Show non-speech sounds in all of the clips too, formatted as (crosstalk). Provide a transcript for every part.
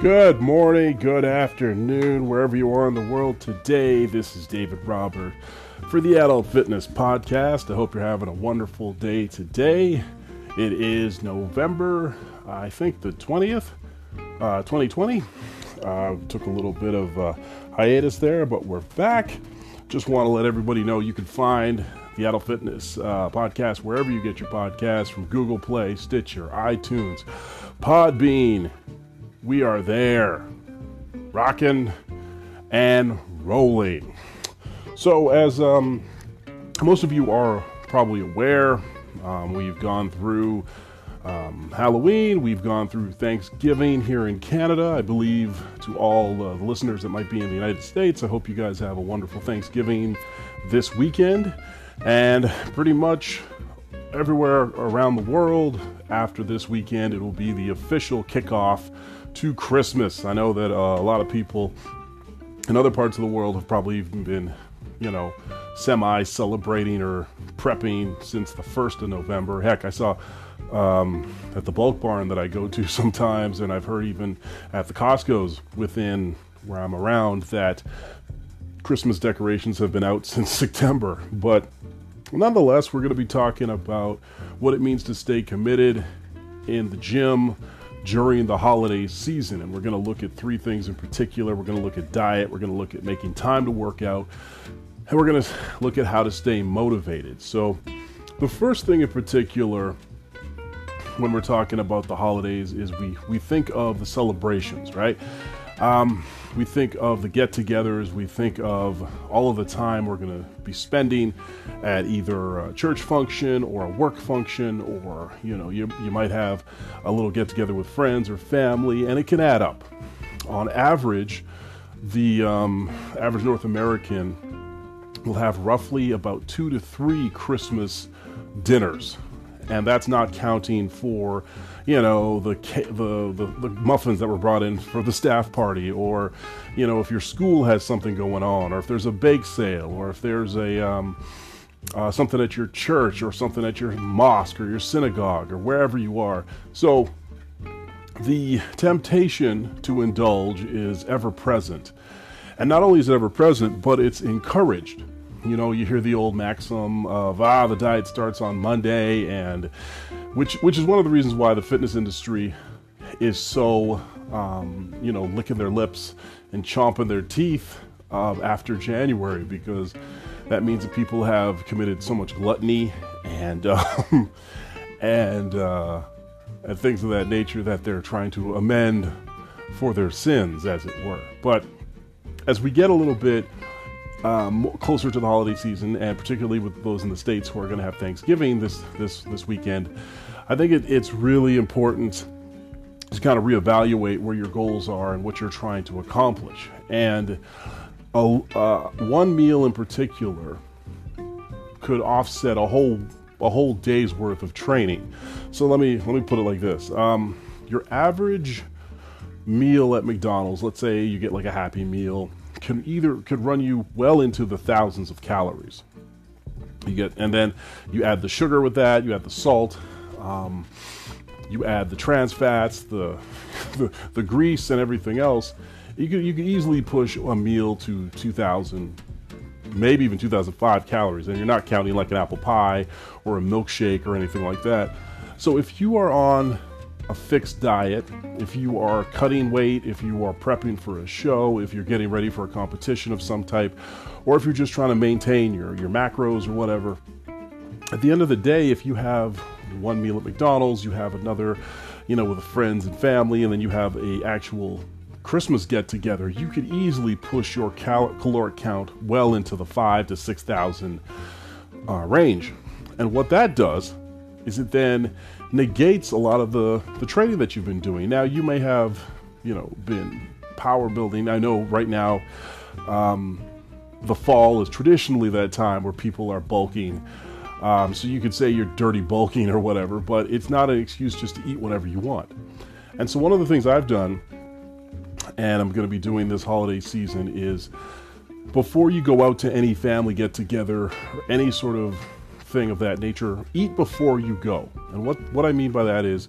Good morning, good afternoon, wherever you are in the world today. This is David Robert for the Adult Fitness Podcast. I hope you're having a wonderful day today. It is November, I think the 20th, uh, 2020. Uh, took a little bit of uh, hiatus there, but we're back. Just want to let everybody know you can find the Adult Fitness uh, Podcast wherever you get your podcasts from Google Play, Stitcher, iTunes, Podbean we are there, rocking and rolling. So, as um, most of you are probably aware, um, we've gone through um, Halloween, we've gone through Thanksgiving here in Canada. I believe to all uh, the listeners that might be in the United States, I hope you guys have a wonderful Thanksgiving this weekend. And pretty much everywhere around the world after this weekend, it will be the official kickoff to Christmas. I know that uh, a lot of people in other parts of the world have probably even been, you know, semi celebrating or prepping since the 1st of November. Heck, I saw um, at the bulk barn that I go to (laughs) sometimes, and I've heard even at the Costco's within where I'm around that Christmas decorations have been out (laughs) since September. But nonetheless, we're going to be talking about what it means to stay committed in the gym during the holiday season. And we're going to look at three things in particular. We're going to look at diet, we're going to look at making time to work out, and we're going (laughs) to look at how to stay motivated. So, the first thing in particular when we're talking about the holidays is we, we think of the celebrations, right? Um, we think of the get togethers, we think of all of the time we're going to be spending at either a church function or a work function, or you know, you, you might have a little get together with friends or family, and it can add up. On average, the um, average North American will have roughly about two to three Christmas dinners and that's not counting for you know the, the, the the muffins that were brought in for the staff party or you know if your school has something going on or if there's a bake sale or if there's a um, uh, something at your church or something at your mosque or your synagogue or wherever you are. So the temptation to indulge is ever present. And not only is it ever present but it's encouraged you know, you hear the old maxim of ah, the diet starts on Monday, and which which is one of the reasons why the fitness industry is so um, you know licking their lips and chomping their teeth uh, after January because that means that people have committed so much gluttony and (laughs) um, and uh, and things of that nature that they're trying to amend for their sins, as it were. But as we get a little bit um, closer to the holiday season, and particularly with those in the states who are going to have Thanksgiving this this this weekend, I think it, it's really important to kind of reevaluate where your goals are and what you're trying to accomplish. And a, uh, one meal in particular could offset a whole a whole day's worth of training. So let me let me put it like this: um, your average meal at McDonald's, let's say you get like a Happy Meal can either could run you well into the thousands of calories. You get, and then you add the sugar with that. You add the salt. Um, you add the trans fats, the, (laughs) the, the grease, and everything else. You could you could easily push a meal to 2,000, maybe even 2,005 calories, and you're not counting like an apple pie or a milkshake or anything like that. So if you are on a fixed diet, if you are cutting weight, if you are prepping for a show, if you're getting ready for a competition of some type, or if you're just trying to maintain your, your macros or whatever, at the end of the day, if you have one meal at McDonald's, you have another, you know, with friends and family, and then you have a actual Christmas get together, you could easily push your cal- caloric count well into the five to six thousand uh, range. And what that does is it then negates a lot of the, the training that you've been doing. Now, you may have, you know, been power building. I know right now, um, the fall is traditionally that time where people are bulking. Um, so you could say you're dirty bulking or whatever, but it's not an excuse just to eat whatever you want. And so one of the things I've done, and I'm going to be doing this holiday season, is before you go out to any family get together or any sort of thing of that nature, eat before you go. And what, what I mean by that is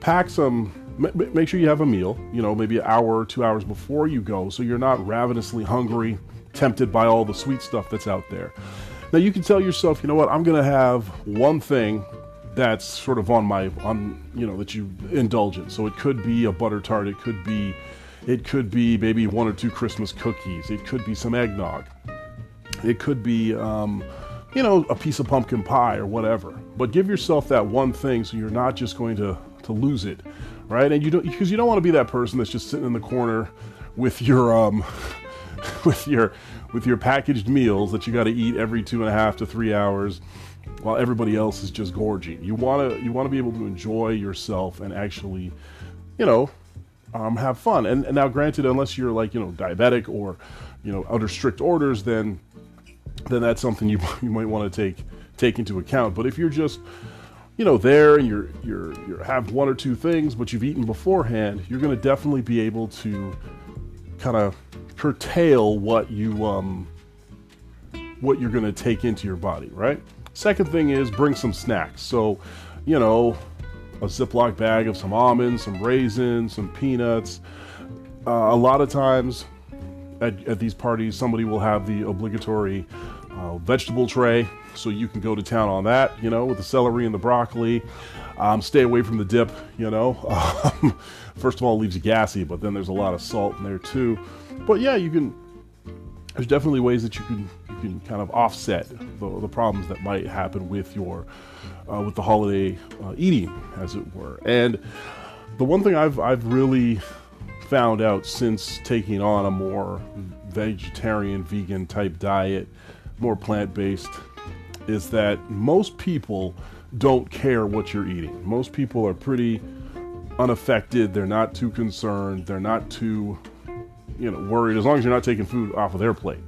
pack some make sure you have a meal, you know, maybe an hour or two hours before you go so you're not ravenously hungry, tempted by all the sweet stuff that's out there. Now you can tell yourself, you know what, I'm going to have one thing that's sort of on my on you know that you indulge in. So it could be a butter tart, it could be it could be maybe one or two Christmas cookies, it could be some eggnog, it could be um, you know a piece of pumpkin pie or whatever. But give yourself that one thing so you're not just going to to lose it, right? And you don't because you don't want to be that person that's just sitting in the corner with your um (laughs) with your with your packaged meals that you got to eat every two and a half to three hours while everybody else is just gorging. You want to you want to be able to enjoy yourself and actually, you know, um, have fun. And, and now, granted, unless you're like you know diabetic or you know under strict orders, then then that's something you (laughs) you might want to take take into account. But if you're just you know there and you're you're you have one or two things, but you've eaten beforehand, you're going to definitely be able to kind of curtail what you um what you're going to take into your body, right? Second thing is bring some snacks. So, you know, a Ziploc bag of some almonds, some raisins, some peanuts. Uh, a lot of times at, at, these parties, somebody will have the obligatory uh, vegetable tray, so you can go to town on that, you know, with the celery and the broccoli. Um, stay away from the dip, you know. (laughs) Um, first of all, it leaves you gassy, but then there's a lot of salt in there too. But yeah, you can. There's definitely ways that you can you can kind of offset the, the problems that might happen with your uh, with the holiday uh, eating, as it were. And the one thing I've I've really found out since taking on a more vegetarian, vegan type diet, more plant based, is that most people don't care what you're eating. Most people are pretty unaffected. They're not too concerned. They're not too, you know, worried as long as you're not taking food off of their plate.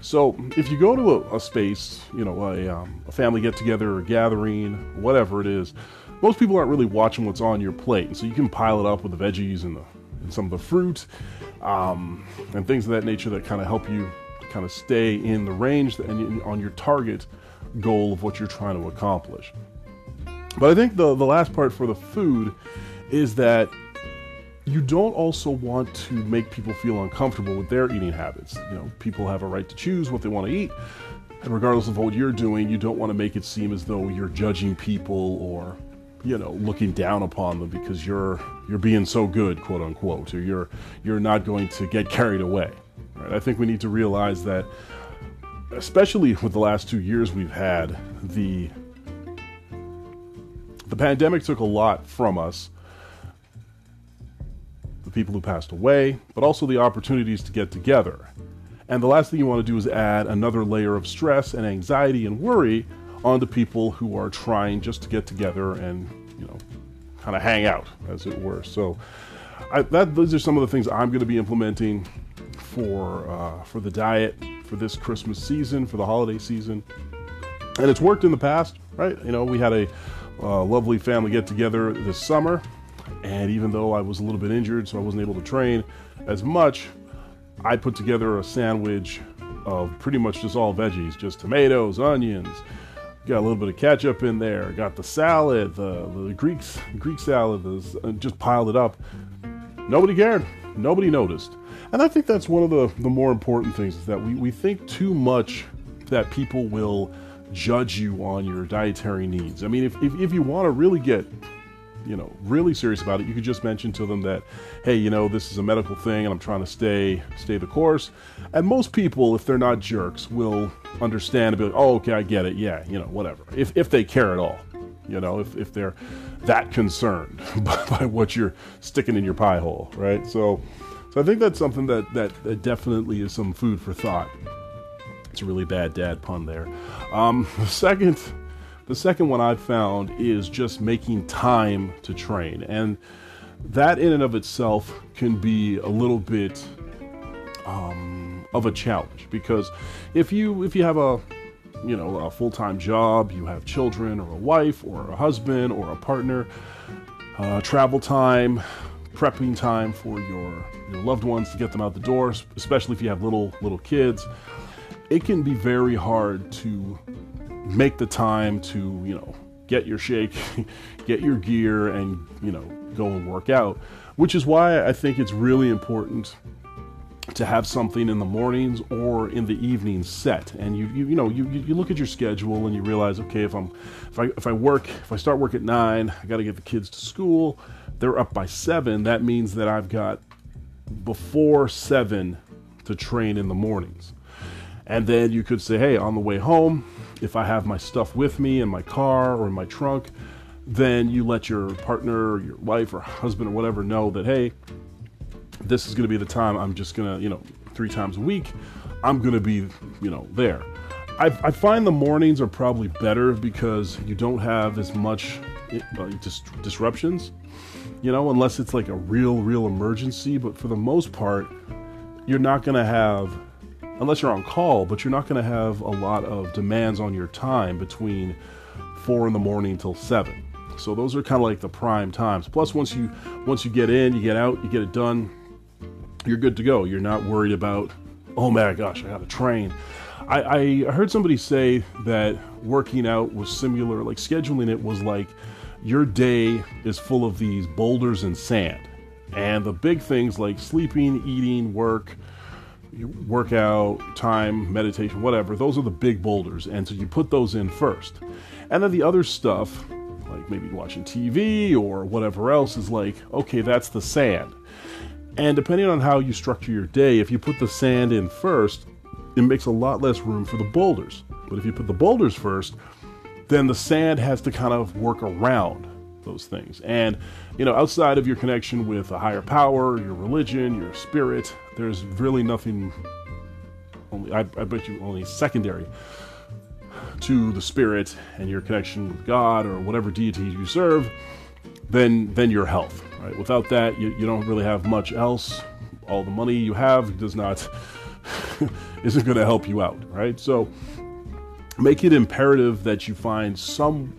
So if you go to a, a space, you know, a, um, a family get together or gathering, whatever it is, most people aren't really watching what's on your plate. So you can pile it up with the veggies and, the, and some of the fruit um, and things of that nature that kind of help you kind of stay in the range and on your target goal of what you're trying to accomplish. But I think the, the last part for the food is that you don't also want to make people feel uncomfortable with their eating habits. You know, people have a right to choose what they want to eat. And regardless of what you're doing, you don't want to make it seem as though you're judging people or, you know, looking down upon them because you're you're being so good, quote unquote, or you're you're not going to get carried away. Right? I think we need to realize that especially with the last 2 years we've had, the the pandemic took a lot from us The people who passed away, but also the opportunities to get together. And the last thing you want to do is add another layer of stress and anxiety and worry onto people who are trying just to get together and, you know, kind of hang out, as it were. So, I, that those are some of the things I'm going to be implementing for uh, for the diet for this Christmas season, for the holiday season, and it's worked in the past, right? You know, we had a uh, lovely family get together this summer, and even though I was a little bit injured, so I wasn't able to train as much, I put together a sandwich of pretty much just all veggies, just tomatoes, onions, got a little bit of ketchup in there, got the salad, the, the Greek Greek salad, the, uh, just piled it up. Nobody cared. Nobody noticed. And I think that's one of the, the more important things is that we, we think too much that people will judge you on your dietary needs. I mean, if, if, if you want to really get you know really serious about it you could just mention to them that hey you know this is a medical thing and i'm trying to stay stay the course. And most people if they're not jerks will understand and be like oh okay i get it. Yeah you know whatever. If, if they care at all you know if, if they're that concerned (laughs) by, by what you're sticking in your pie hole right? So so i think that's something that that, that definitely is some food for thought. It's a really bad dad pun there. Um, the (laughs) second the second one I've found is just making time to train. And that in and of itself can be a little bit um, of a challenge because if you if you have a you know a full-time job you have children or a wife or a husband or a partner uh, travel time prepping time for your, your loved ones to get them out the door especially if you have little little kids it can be very hard to make the time to, you know, get your shake, (laughs) get your gear, and, you know, go and work out, which is why I think it's really important to have something in the mornings or in the evenings set. And you you, you know you, you look at your schedule and you realize okay if i'm if i if i work if i start work at nine i got to get the kids to school they're up by seven that means that i've got before seven to train in the mornings and then you could say hey on the way home if i have my stuff with me in my car or in my trunk then you let your partner or your wife or husband or whatever know that hey this is going to be the time I'm just going to, you know, three times a week, I'm going to be, you know, there. I, I, find the mornings are probably better because you don't have as much uh, dis- disruptions, you know, unless it's like a real, real emergency. But for the most part, you're not going to have, unless you're on call, but you're not going to have a lot of demands on your time between four in the morning till seven. So those are kind of like the prime times. Plus, once you once you get in, you get out, you get it done you're good to go. You're not worried about, oh my gosh, I got to train. I, I heard somebody say that working out was similar, like scheduling it was like your day is full of these boulders and sand. And the big things like sleeping, eating, work, workout, time, meditation, whatever, those are the big boulders. And so you put those in first. And then the other stuff, like maybe watching TV or whatever else, is like, okay, that's the sand. And depending on how you structure your day, if you put the sand in first, it makes a lot less room for the boulders. But if you put the boulders first, then the sand has to kind of work around those things. And, you know, outside of your connection with a higher power, your religion, your spirit, there's really nothing, only, I, I bet you, only secondary to the spirit and your connection with God or whatever deity you serve then than your health. Right? Without that, you, you don't really have much else. All the money you have does not (laughs) isn't going to help you out, right? So make it imperative that you find some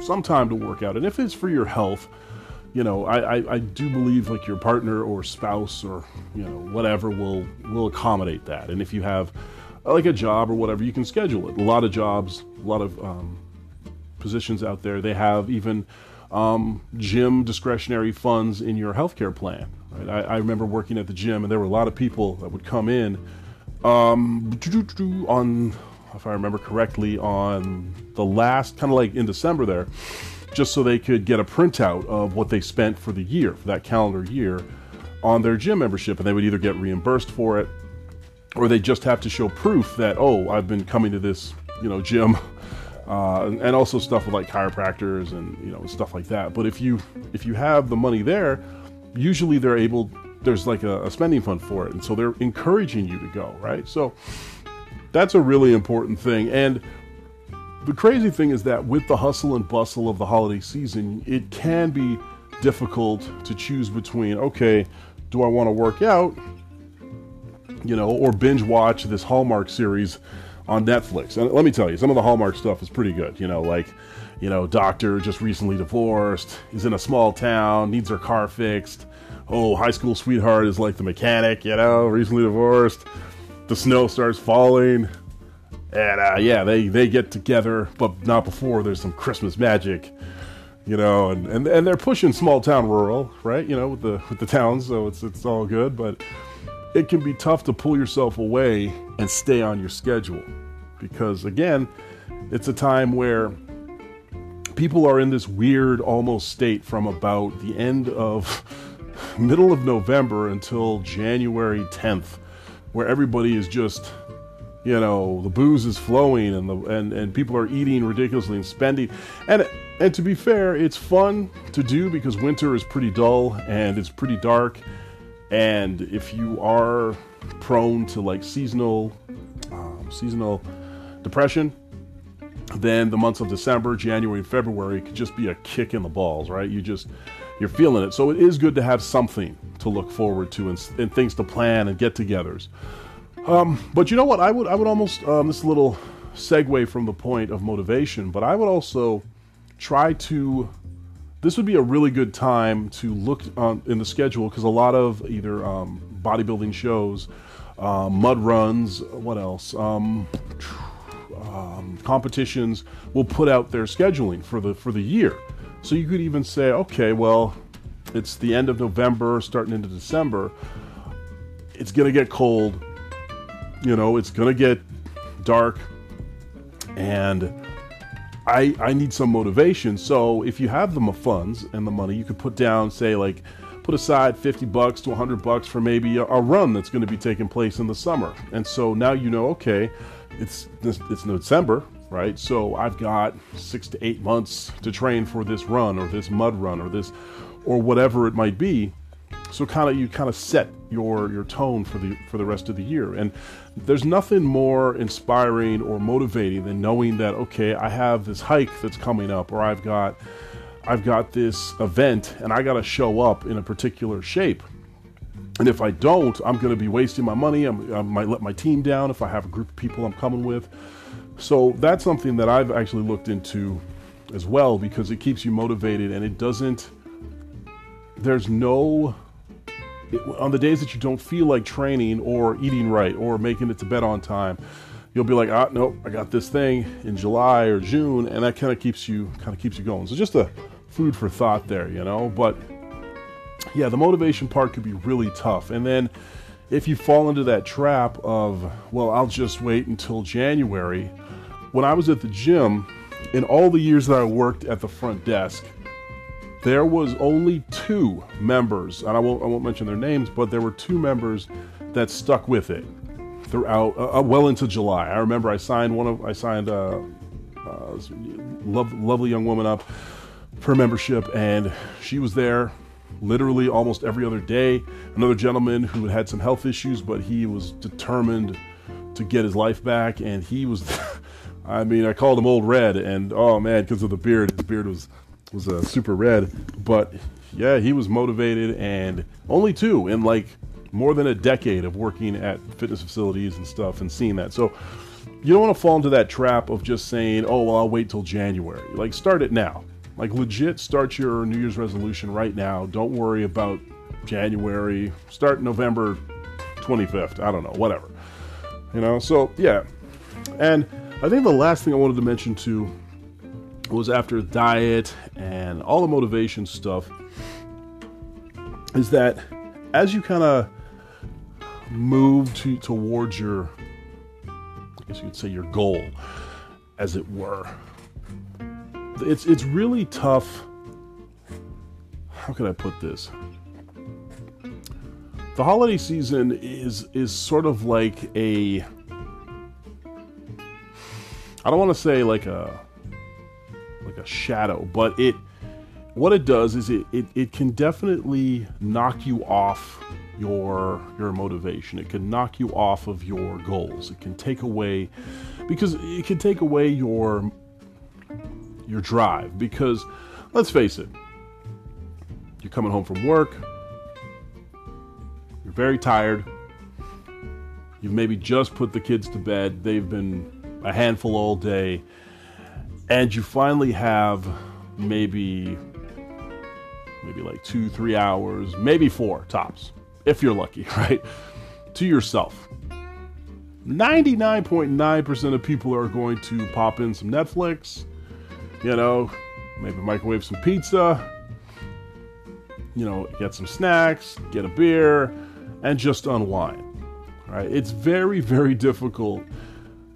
some time to work out, and if it's for your health, you know, I, I, I, do believe like your partner or spouse or you know whatever will will accommodate that. And if you have like a job or whatever, you can schedule it. A lot of jobs, a lot of um, positions out there, they have even um, gym discretionary funds in your healthcare plan. Right? I, I, remember working at the gym, and there were a lot of people that would come in um, on, if I remember correctly, on the last kind of like in December there, just so they could get a printout of what they spent for the year, for that calendar year, on their gym membership, and they would either get reimbursed for it, or they just have to show proof that oh, I've been coming to this, you know, gym (laughs) uh, and also stuff with like chiropractors and you know stuff like that. But if you if you have the money there, usually they're able. There's like a, a spending fund for it, and so they're encouraging you to go right. So that's a really important thing. And the crazy thing is that with the hustle and bustle of the holiday season, it can be difficult to choose between okay, do I want to work out, you know, or binge watch this Hallmark series on Netflix. And let me tell you, some of the Hallmark stuff is pretty good. You know, like, you know, doctor just recently divorced, is in a small town, needs her car fixed. Oh, high school sweetheart is like the mechanic, you know, recently divorced. The snow starts falling. And uh, yeah, they, they get together, but not before there's some Christmas magic, you know, and, and, and they're pushing small town rural, right? You know, with the with the towns, so it's it's all good, but it can be tough to pull yourself away and stay on your schedule because again, it's a time where people are in this weird almost state from about the end of (laughs) middle of November until January 10th where everybody is just you know the booze is flowing and the and, and people are eating ridiculously and spending and and to be fair it's fun to do because winter is pretty dull and it's pretty dark and if you are prone to like seasonal um, seasonal depression, then the months of December, January, and February could just be a kick in the balls, right? You just you're feeling it. So it is good to have something to look forward to and, and things to plan and get-togethers. Um, but you know what? I would I would almost um, this little segue from the point of motivation, but I would also try to. This would be a really good time to look on, in the schedule because a lot of either um, bodybuilding shows, uh, mud runs, what else? Um, um, competitions will put out their scheduling for the for the year. So you could even say, okay, well, it's the end of November, starting into December, it's to get cold. You know, it's going to get dark. And I, I need some motivation. So if you have the funds and the money, you could put down, say, like, put aside 50 bucks to 100 bucks for maybe a, a run that's going to be taking place in the summer. And so now you know, okay, it's it's December, right? So I've got six to eight months to train for this run or this mud run or this or whatever it might be. So kind of you kind of set your your tone for the for the rest of the year. And there's nothing more inspiring or motivating than knowing that okay, I have this hike that's coming up or I've got I've got this event and I got to show up in a particular shape. And if I don't, I'm going to be wasting my money. I'm, i might let my team down if I have a group of people I'm coming with. So that's something that I've actually looked into as well because it keeps you motivated and it doesn't, there's no, it, on the days that you don't feel like training or eating right or making it to bed on time, you'll be like, ah, nope, I got this thing in July or June, and that kind of keeps you kind of keeps you going. So just a food for thought there, you know. But yeah, the motivation part could be really tough, and then if you fall into that trap of, well, I'll just wait until January when I was at the gym, in all the years that I worked at the front desk, there was only two members, and I won't, I won't mention their names, but there were two members that stuck with it throughout, uh, uh well into July. I remember I signed one of, I signed a, a love, lovely young woman up for membership, and she was there literally almost every other day. Another gentleman who had some health issues, but he was determined to get his life back, and he was (laughs) I mean, I called him Old Red, and oh man, because of the beard, his beard was was uh, super red. But yeah, he was motivated, and only two in like more than a decade of working at fitness facilities and stuff, and seeing that. So you don't want to fall into that trap of just saying, "Oh, well, I'll wait till January." Like, start it now. Like, legit, start your New Year's resolution right now. Don't worry about January. Start November 25th. I don't know, whatever. You know. So yeah, and I think the last thing I wanted to mention too was after diet and all the motivation stuff is that as you kind of move to towards your I guess you could say your goal as it were it's it's really tough how can I put this? The holiday season is is sort of like a I don't want to say like a like a shadow, but it what it does is it, it, it can definitely knock you off your your motivation. It can knock you off of your goals. It can take away because it can take away your your drive because let's face it, you're coming home from work, you're very tired, you've maybe just put the kids to bed, they've been a handful all day, and you finally have maybe maybe like two, three hours, maybe four tops, if you're lucky, (laughs) right? To yourself. 99.9% of people are going to pop in some Netflix, you know, maybe microwave some pizza, you know, get some snacks, get a beer, and just unwind. Right? It's very, very difficult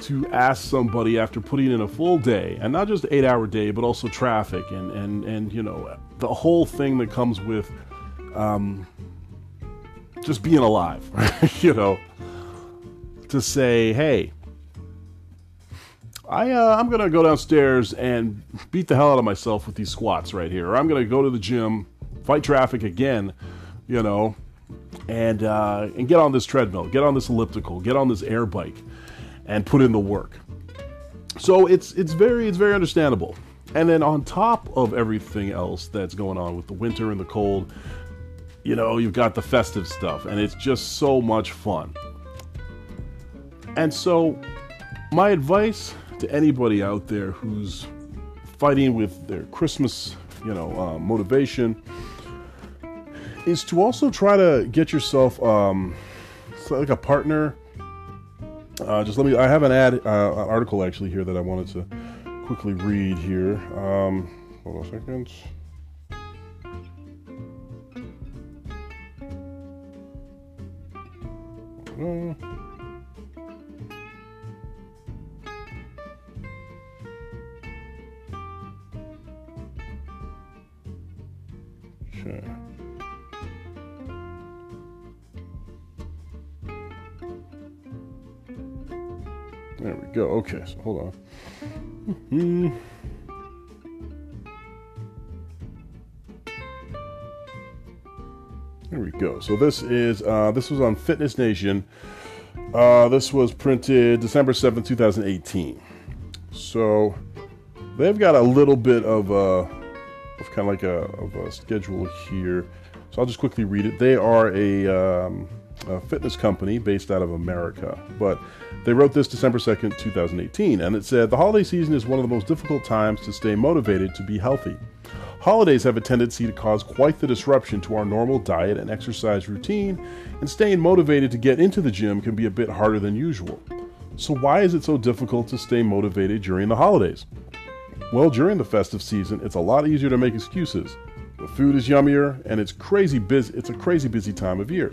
to ask somebody after putting in a full day and not just eight hour day but also traffic and and and you know the whole thing that comes with um, just being alive (laughs) you know to say hey I, uh, I'm gonna go downstairs and beat the hell out of myself with these squats right here. Or I'm gonna go to the gym, fight traffic again, you know, and uh, and get on this treadmill, get on this elliptical, get on this air bike, and put in the work. So it's it's very it's very understandable. And then on top of everything else that's going on with the winter and the cold, you know, you've got the festive stuff and it's just so much fun. And so my advice to anybody out there who's fighting with their Christmas, you know, uh, motivation is to also try to get yourself um, like a partner uh, just let me. I have an ad, uh, an article actually here that I wanted to quickly read here. Um, hold on a second. Mm. Hold on. hmm There we go. So this is uh, this was on Fitness Nation. Uh, this was printed December seventh, two thousand eighteen. So they've got a little bit of a of kind of like a, of a schedule here. So I'll just quickly read it. They are a, um, a fitness company based out of America, but they wrote this December 2nd, 2018, and it said the holiday season is one of the most difficult times to stay motivated to be healthy. Holidays have a tendency to cause quite the disruption to our normal diet and exercise routine, and staying motivated to get into the gym can be a bit harder than usual. So, why is it so difficult to stay motivated during the holidays? Well, during the festive season, it's a lot easier to make excuses. The food is yummier, and it's crazy busy. It's a crazy busy time of year.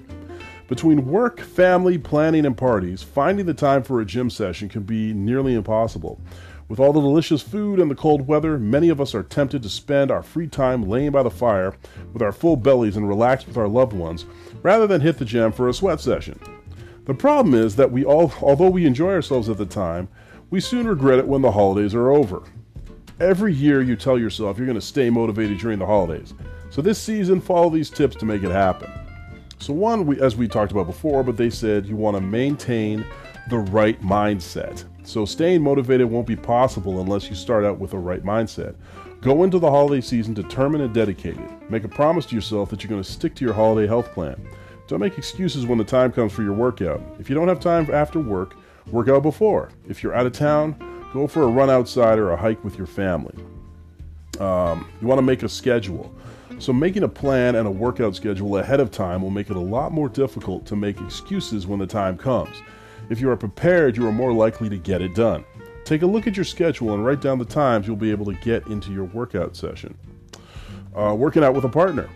Between work, family, planning, and parties, finding the time for a gym session can be nearly impossible. With all the delicious food and the cold weather, many of us are tempted to spend our free time laying by the fire with our full bellies and relax with our loved ones, rather than hit the gym for a sweat session. The problem is that we all, although we enjoy ourselves at the time, we soon regret it when the holidays are over. Every year you tell yourself you're going to stay motivated during the holidays. So this season, follow these tips to make it happen. So one, we, as we talked about before, but they said you want to maintain the right mindset. So staying motivated won't be possible unless you start out with a right mindset. Go into the holiday season determined and dedicated. Make a promise to yourself that you're going to stick to your holiday health plan. Don't make excuses when the time comes for your workout. If you don't have time after work, work out before. If you're out of town, go for a run outside or a hike with your family. Um, you want to make a schedule. So, making a plan and a workout schedule ahead of time will make it a lot more difficult to make excuses when the time comes. If you are prepared, you are more likely to get it done. Take a look at your schedule and write down the times you'll be able to get into your workout session. Uh, working out with a partner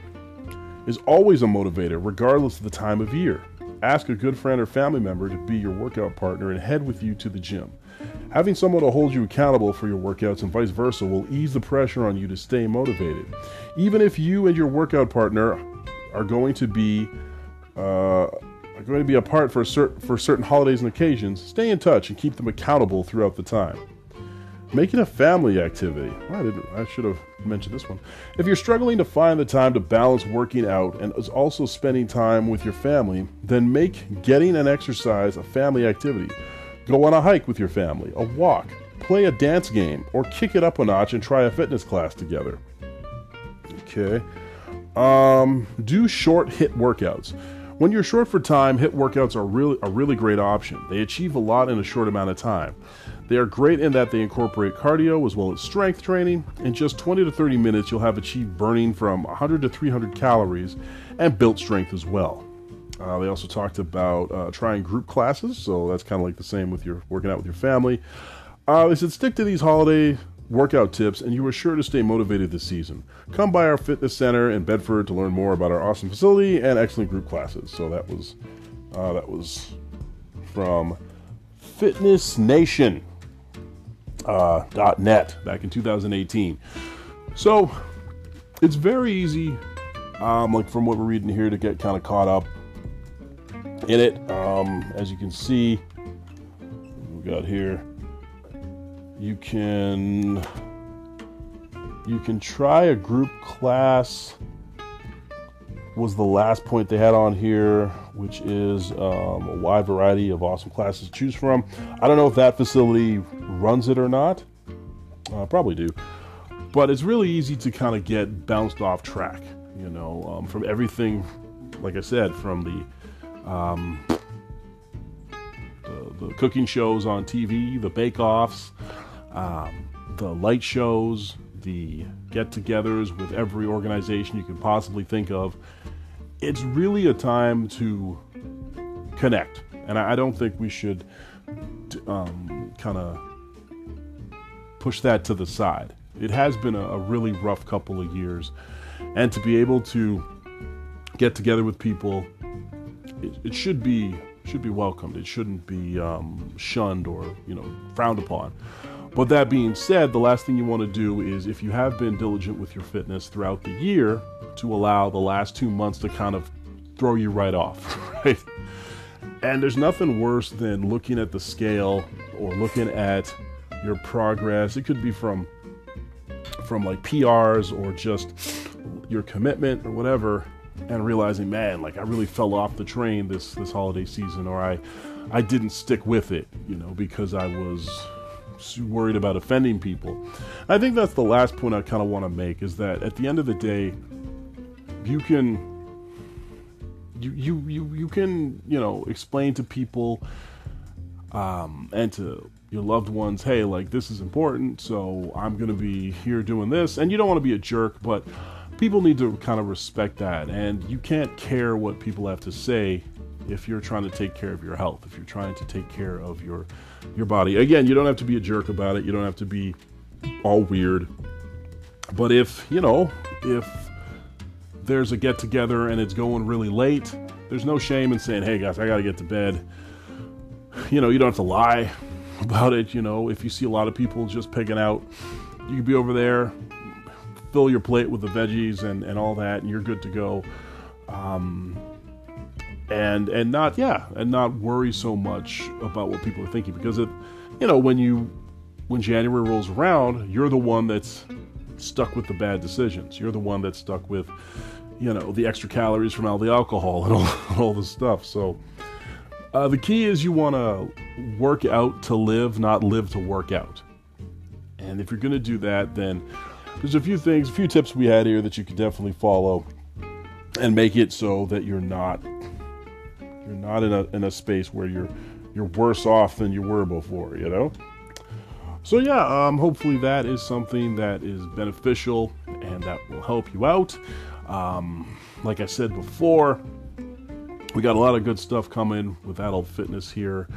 is always a motivator, regardless of the time of year. Ask a good friend or family member to be your workout partner and head with you to the gym. Having someone to hold you accountable for your workouts and vice versa will ease the pressure on you to stay motivated. Even if you and your workout partner are going to be uh, are going to be apart for, cert- for certain holidays and occasions, stay in touch and keep them accountable throughout the time. Make it a family activity. I, didn't, I should have mentioned this one. If you're struggling to find the time to balance working out and also spending time with your family, then make getting an exercise a family activity. Go on a hike with your family, a walk, play a dance game, or kick it up a notch and try a fitness class together. Okay. Um, do short HIIT workouts. When you're short for time, HIIT workouts are really a really great option. They achieve a lot in a short amount of time. They are great in that they incorporate cardio as well as strength training. In just 20 to 30 minutes, you'll have achieved burning from 100 to 300 calories and built strength as well. Uh, they also talked about uh, trying group classes, so that's kind of like the same with your working out with your family. Uh, they said stick to these holiday workout tips, and you are sure to stay motivated this season. Come by our fitness center in Bedford to learn more about our awesome facility and excellent group classes. So that was uh, that was from Fitness Nation uh, .net back in 2018. So it's very easy, um, like from what we're reading here, to get kind of caught up in it. Um, as you can see, we got here you can you can try a group class was the last point they had on here which is um, a wide variety of awesome classes to choose from. I don't know if that facility runs it or not. Uh, probably do. But it's really easy to kind of get bounced off track you know um, from everything like i said from the um, the, the cooking shows on tv the bake-offs um, the light shows, the get togethers with every organization you can possibly think of. It's really a time to connect. And I, don't think we should um, kind of push that to the side. It has been a, a really rough couple of years. And to be able to get together with people, it, it should be should be welcomed. It shouldn't be um, shunned or you know frowned upon. But that being said, the last thing you want to do is if you have been diligent with your fitness throughout the year, to allow the last two months to kind of throw you right off, (laughs) right? And there's nothing worse than looking at the scale or looking at your progress. It could be from from like PRs or just your commitment or whatever and realizing, man, like I really fell off the train this this holiday season or I I didn't stick with it, you know, because I was worried about offending people. I think that's the last point I kind of want to make is that at the end of the day, you can you you you, you can you know explain to people um, and to your loved ones, hey, like this is important, so I'm gonna be here doing this, and you don't want to be a jerk, but people need to kind of respect that, and you can't care what people have to say if you're trying to take care of your health, if you're trying to take care of your your body. Again, you don't have to be a jerk about it. You don't have to be all weird. But if, you know, if there's a get together and it's going really late, there's no shame in saying, "Hey guys, I got to get to bed." You know, you don't have to lie about it, you know. If you see a lot of people just picking out, you could be over there, fill your plate with the veggies and and all that and you're good to go. Um, and and not yeah and not worry so much about what people are thinking because it you know when you when january rolls around you're the one that's stuck with the bad decisions you're the one that's stuck with you know the extra calories from all the alcohol and all, (laughs) all the stuff so uh, the key is you want to work out to live not live to work out and if you're going to do that then there's a few things a few tips we had here that you can definitely follow and make it so that you're not you're not in a in a space where you're you're worse off than you were before, you know. So yeah, um, hopefully that is something that is beneficial and that will help you out. Um, like I said before, we got a lot of good stuff coming with adult fitness here.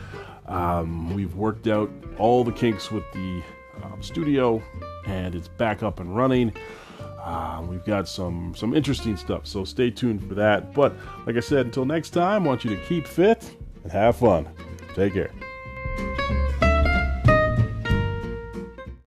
Um, we've worked out all the kinks with the um, studio, and it's back up and running. Uh, we've got some some interesting stuff, so stay tuned for that. But like I said, until next time, I want you to keep fit and have fun. Take care.